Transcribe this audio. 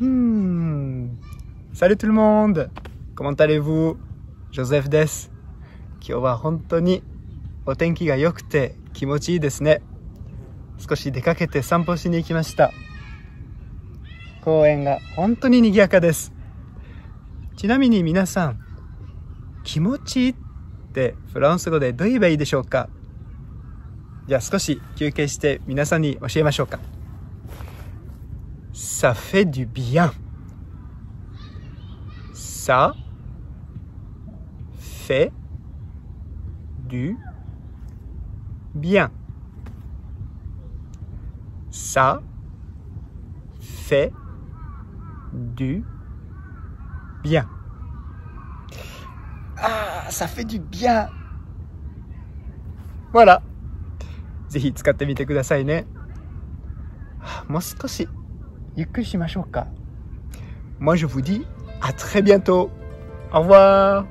Hmm. Salut tout le monde Comment allez-vous? Joseph です。今日は本当にお天気が良くて気持ちいいですね。少し出かけて散歩しに行きました。公園が本当に賑やかです。ちなみに皆さん、気持ちいいってフランス語でどう言えばいいでしょうかじゃあ少し休憩して皆さんに教えましょうか。Ça fait du bien. Ça fait du bien. Ça fait du bien. Ah, ça fait du bien. Voilà. ぜひ使ってみてくださいね。はあもう少し ゆっくりしましょうか。Moi je vous dis à très bientôt. Au revoir.